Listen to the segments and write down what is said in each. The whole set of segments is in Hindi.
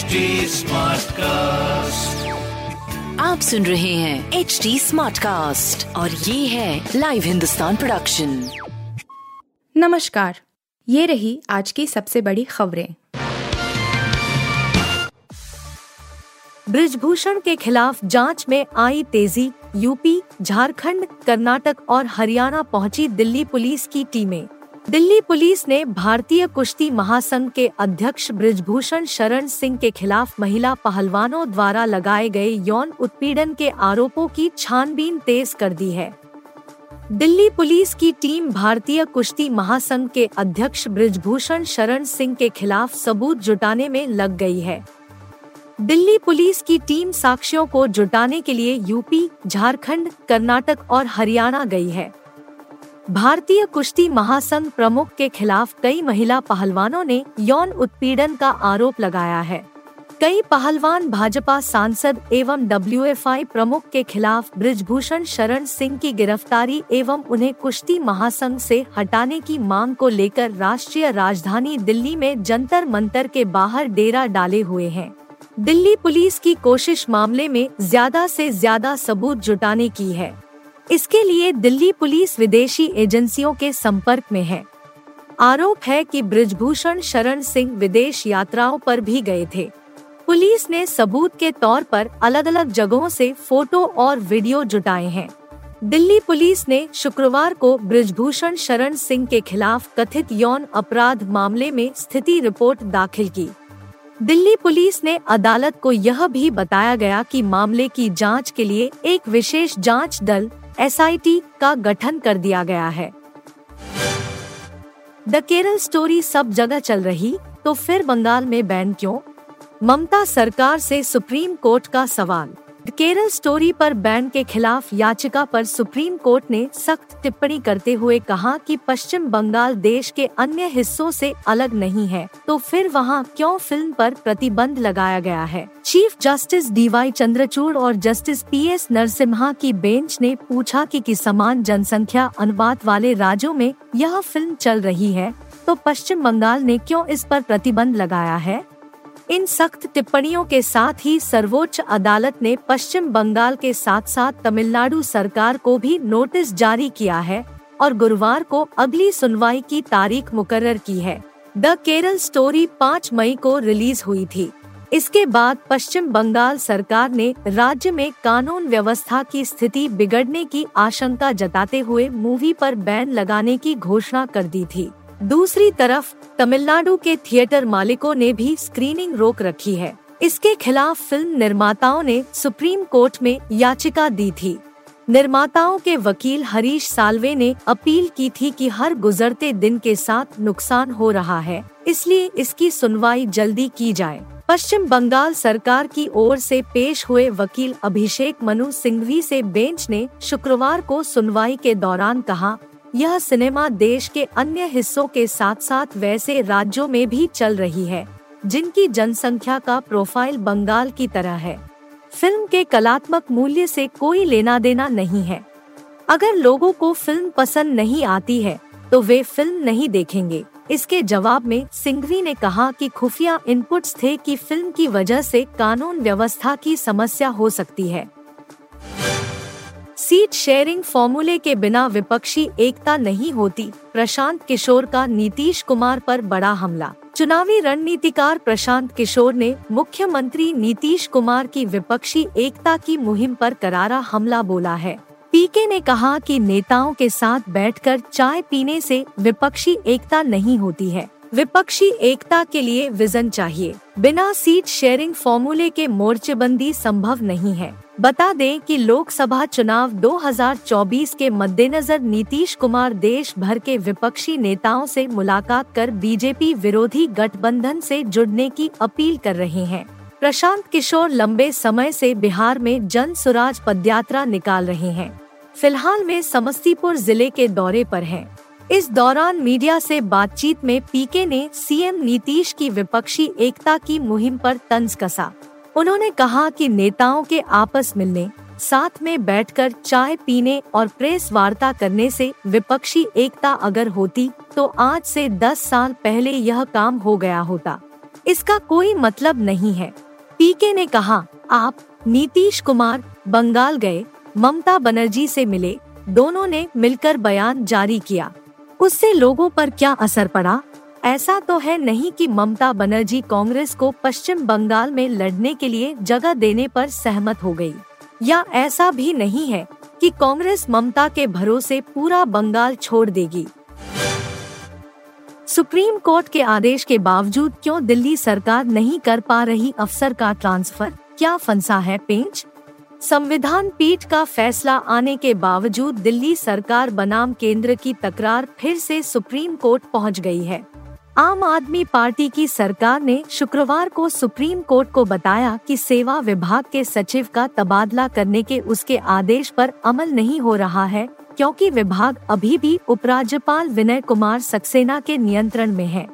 HD कास्ट आप सुन रहे हैं एच डी स्मार्ट कास्ट और ये है लाइव हिंदुस्तान प्रोडक्शन नमस्कार ये रही आज की सबसे बड़ी खबरें। ब्रिजभूषण के खिलाफ जाँच में आई तेज़ी यूपी झारखंड, कर्नाटक और हरियाणा पहुँची दिल्ली पुलिस की टीमें। दिल्ली पुलिस ने भारतीय कुश्ती महासंघ के अध्यक्ष ब्रिजभूषण शरण सिंह के खिलाफ महिला पहलवानों द्वारा लगाए गए यौन उत्पीड़न के आरोपों की छानबीन तेज कर दी है। दिल्ली पुलिस की टीम भारतीय कुश्ती महासंघ के अध्यक्ष ब्रिजभूषण शरण सिंह के खिलाफ सबूत जुटाने में लग गई है। दिल्ली पुलिस की टीम साक्ष्यों को जुटाने के लिए यूपी झारखंड, कर्नाटक और हरियाणा गई है। भारतीय कुश्ती महासंघ प्रमुख के खिलाफ कई महिला पहलवानों ने यौन उत्पीड़न का आरोप लगाया है। कई पहलवान भाजपा सांसद एवं डब्ल्यूएफआई प्रमुख के खिलाफ ब्रिजभूषण शरण सिंह की गिरफ्तारी एवं उन्हें कुश्ती महासंघ से हटाने की मांग को लेकर राष्ट्रीय राजधानी दिल्ली में जंतर मंतर के बाहर डेरा डाले हुए हैं। दिल्ली पुलिस की कोशिश मामले में ज़्यादा से ज़्यादा सबूत जुटाने की है। इसके लिए दिल्ली पुलिस विदेशी एजेंसियों के संपर्क में है। आरोप है कि ब्रिजभूषण शरण सिंह विदेश यात्राओं पर भी गए थे। पुलिस ने सबूत के तौर पर अलग अलग जगहों से फ़ोटो और वीडियो जुटाए हैं। दिल्ली पुलिस ने शुक्रवार को ब्रिजभूषण शरण सिंह के खिलाफ कथित यौन अपराध मामले में स्थिति रिपोर्ट दाखिल की। दिल्ली पुलिस ने अदालत को यह भी बताया गया कि मामले की जाँच के लिए एक विशेष जाँच दल एसआईटी का गठन कर दिया गया है। द केरल स्टोरी सब जगह चल रही तो फिर बंगाल में बैन क्यों? ममता सरकार से सुप्रीम कोर्ट का सवाल। केरल स्टोरी पर बैन के खिलाफ याचिका पर सुप्रीम कोर्ट ने सख्त टिप्पणी करते हुए कहा कि पश्चिम बंगाल देश के अन्य हिस्सों से अलग नहीं है तो फिर वहाँ क्यों फ़िल्म पर प्रतिबंध लगाया गया है? चीफ जस्टिस डीवाई चंद्रचूड़ और जस्टिस पी एस नरसिम्हा की बेंच ने पूछा कि, कि समान जनसंख्या अनुपात वाले राज्यों में यह फ़िल्म चल रही है तो पश्चिम बंगाल ने क्यों इस पर प्रतिबंध लगाया है? इन सख्त टिप्पणियों के साथ ही सर्वोच्च अदालत ने पश्चिम बंगाल के साथ साथ तमिलनाडु सरकार को भी नोटिस जारी किया है और गुरुवार को अगली सुनवाई की तारीख मुकर्र की है। द केरल स्टोरी 5 मई को रिलीज़ हुई थी। इसके बाद पश्चिम बंगाल सरकार ने राज्य में कानून व्यवस्था की स्थिति बिगड़ने की आशंका जताते हुए मूवी पर बैन लगाने की घोषणा कर दी थी। दूसरी तरफ़, तमिलनाडु के थिएटर मालिकों ने भी स्क्रीनिंग रोक रखी है। इसके खिलाफ फ़िल्म निर्माताओं ने सुप्रीम कोर्ट में याचिका दी थी। निर्माताओं के वकील हरीश सालवे ने अपील की थी कि हर गुजरते दिन के साथ नुकसान हो रहा है, इसलिए इसकी सुनवाई जल्दी की जाए। पश्चिम बंगाल सरकार की ओर से पेश हुए वकील अभिषेक मनु सिंघवी से बेंच ने शुक्रवार को सुनवाई के दौरान कहा यह सिनेमा देश के अन्य हिस्सों के साथ साथ वैसे राज्यों में भी चल रही है, जिनकी जनसंख्या का प्रोफ़ाइल बंगाल की तरह है। फ़िल्म के कलात्मक मूल्य से कोई लेना देना नहीं है। अगर लोगों को फ़िल्म पसंद नहीं आती है तो वे फ़िल्म नहीं देखेंगे। इसके जवाब में सिंघवी ने कहा कि खुफिया इनपुट्स थे कि फ़िल्म की वजह से कानून व्यवस्था की समस्या हो सकती है। सीट शेयरिंग फॉर्मूले के बिना विपक्षी एकता नहीं होती। प्रशांत किशोर का नीतीश कुमार पर बड़ा हमला। चुनावी रणनीतिकार प्रशांत किशोर ने मुख्यमंत्री नीतीश कुमार की विपक्षी एकता की मुहिम पर करारा हमला बोला है। पीके ने कहा कि नेताओं के साथ बैठकर चाय पीने से विपक्षी एकता नहीं होती है। विपक्षी एकता के लिए विजन चाहिए। बिना सीट शेयरिंग फॉर्मूले के मोर्चेबंदी संभव नहीं है। बता दें कि लोकसभा चुनाव 2024 के मद्देनजर नीतीश कुमार देश भर के विपक्षी नेताओं से मुलाकात कर बीजेपी विरोधी गठबंधन से जुड़ने की अपील कर रहे हैं। प्रशांत किशोर लंबे समय से बिहार में जन सुराज पदयात्रा निकाल रहे हैं। फ़िलहाल में समस्तीपुर ज़िले के दौरे पर हैं। इस दौरान मीडिया से बातचीत में पीके ने सीएम नीतीश की विपक्षी एकता की मुहिम पर तंज कसा। उन्होंने कहा कि नेताओं के आपस मिलने, साथ में बैठकर चाय पीने और प्रेस वार्ता करने से विपक्षी एकता अगर होती तो आज से 10 साल पहले यह काम हो गया होता। इसका कोई मतलब नहीं है। पीके ने कहा, आप, नीतीश कुमार, बंगाल गए, ममता बनर्जी से मिले, दोनों ने मिलकर बयान जारी किया। उससे लोगों पर क्या असर पड़ा? ऐसा तो है नहीं कि ममता बनर्जी कांग्रेस को पश्चिम बंगाल में लड़ने के लिए जगह देने पर सहमत हो गई। या ऐसा भी नहीं है कि कांग्रेस ममता के भरोसे पूरा बंगाल छोड़ देगी। सुप्रीम कोर्ट के आदेश के बावजूद क्यों दिल्ली सरकार नहीं कर पा रही अफसर का ट्रांसफ़र? क्या फंसा है पेंच? संविधान पीठ का फैसला आने के बावजूद दिल्ली सरकार बनाम केंद्र की तकरार फिर से सुप्रीम कोर्ट पहुँच गई है। आम आदमी पार्टी की सरकार ने शुक्रवार को सुप्रीम कोर्ट को बताया कि सेवा विभाग के सचिव का तबादला करने के उसके आदेश पर अमल नहीं हो रहा है, क्योंकि विभाग अभी भी उपराज्यपाल विनय कुमार सक्सेना के नियंत्रण में है।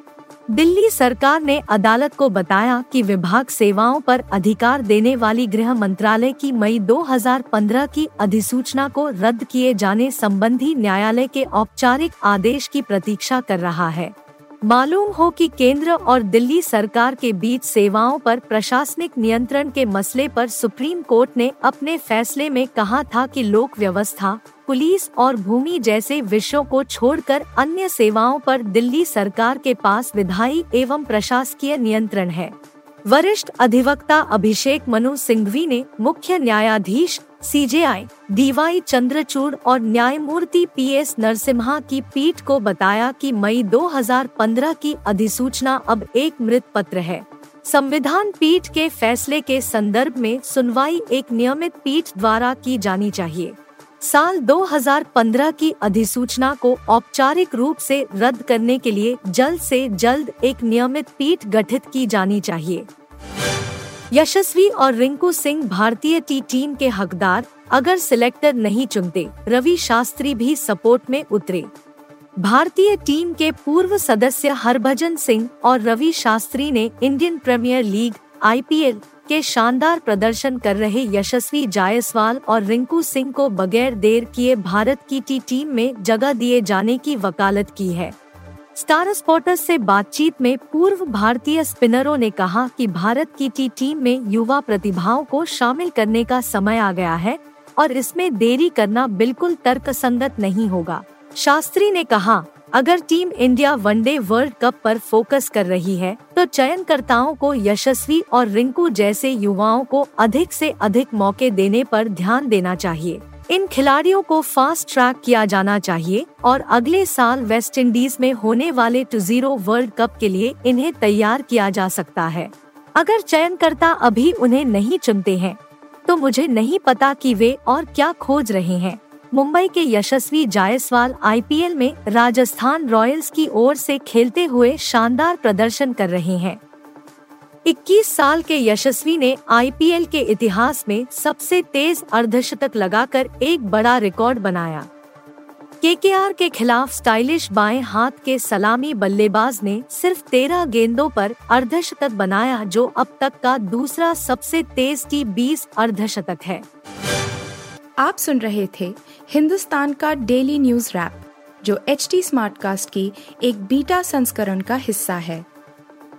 दिल्ली सरकार ने अदालत को बताया कि विभाग सेवाओं पर अधिकार देने वाली गृह मंत्रालय की मई 2015 की अधिसूचना को रद्द किए जाने संबंधी न्यायालय के औपचारिक आदेश की प्रतीक्षा कर रहा है। मालूम हो कि केंद्र और दिल्ली सरकार के बीच सेवाओं पर प्रशासनिक नियंत्रण के मसले पर सुप्रीम कोर्ट ने अपने फैसले में कहा था कि लोक व्यवस्था, पुलिस और भूमि जैसे विषयों को छोड़कर अन्य सेवाओं पर दिल्ली सरकार के पास विधायी एवं प्रशासकीय नियंत्रण है। वरिष्ठ अधिवक्ता अभिषेक मनु सिंघवी ने मुख्य न्यायाधीश सीजेआई डीवाई चंद्रचूड़ और न्यायमूर्ति पी एस नरसिम्हा की पीठ को बताया कि मई 2015 की अधिसूचना अब एक मृत पत्र है। संविधान पीठ के फैसले के संदर्भ में सुनवाई एक नियमित पीठ द्वारा की जानी चाहिए। साल 2015 की अधिसूचना को औपचारिक रूप से रद्द करने के लिए जल्द से जल्द एक नियमित पीठ गठित की जानी चाहिए। यशस्वी और रिंकू सिंह भारतीय टी टीम के हकदार, अगर सिलेक्टर नहीं चुनते, रवि शास्त्री भी सपोर्ट में उतरे। भारतीय टीम के पूर्व सदस्य हरभजन सिंह और रवि शास्त्री ने इंडियन प्रीमियर लीग, आईपीएल के शानदार प्रदर्शन कर रहे यशस्वी जायसवाल और रिंकू सिंह को बगैर देर किए भारत की टी टीम में जगह दिए जाने की वकालत की है। स्टार स्पोर्टस से बातचीत में पूर्व भारतीय स्पिनरों ने कहा कि भारत की टी टीम में युवा प्रतिभाओं को शामिल करने का समय आ गया है और इसमें देरी करना बिल्कुल तर्कसंगत नहीं होगा। शास्त्री ने कहा, अगर team India one day world cup पर फोकस कर रही है तो चयनकर्ताओं को यशस्वी और रिंकू जैसे युवाओं को अधिक से अधिक मौके देने पर ध्यान देना चाहिए। इन खिलाड़ियों को फास्ट ट्रैक किया जाना चाहिए और अगले साल वेस्ट इंडीज में होने वाले टू ज़ीरो वर्ल्ड कप के लिए इन्हें तैयार किया जा सकता है। अगर चयनकर्ता अभी उन्हें नहीं चुनते हैं तो मुझे नहीं पता कि वे और क्या खोज रहे हैं। मुंबई के यशस्वी जायसवाल आईपीएल में राजस्थान रॉयल्स की ओर से खेलते हुए शानदार प्रदर्शन कर रहे हैं। 21 साल के यशस्वी ने आईपीएल के इतिहास में सबसे तेज अर्धशतक लगाकर एक बड़ा रिकॉर्ड बनाया। केकेआर के खिलाफ स्टाइलिश बाएँ हाथ के सलामी बल्लेबाज ने सिर्फ़ तेरह गेंदों पर अर्धशतक बनाया, जो अब तक का दूसरा सबसे तेज टी बीस अर्धशतक है। आप सुन रहे थे हिंदुस्तान का डेली न्यूज़ रैप, जो एच टी स्मार्ट कास्ट की एक बीटा संस्करण का हिस्सा है।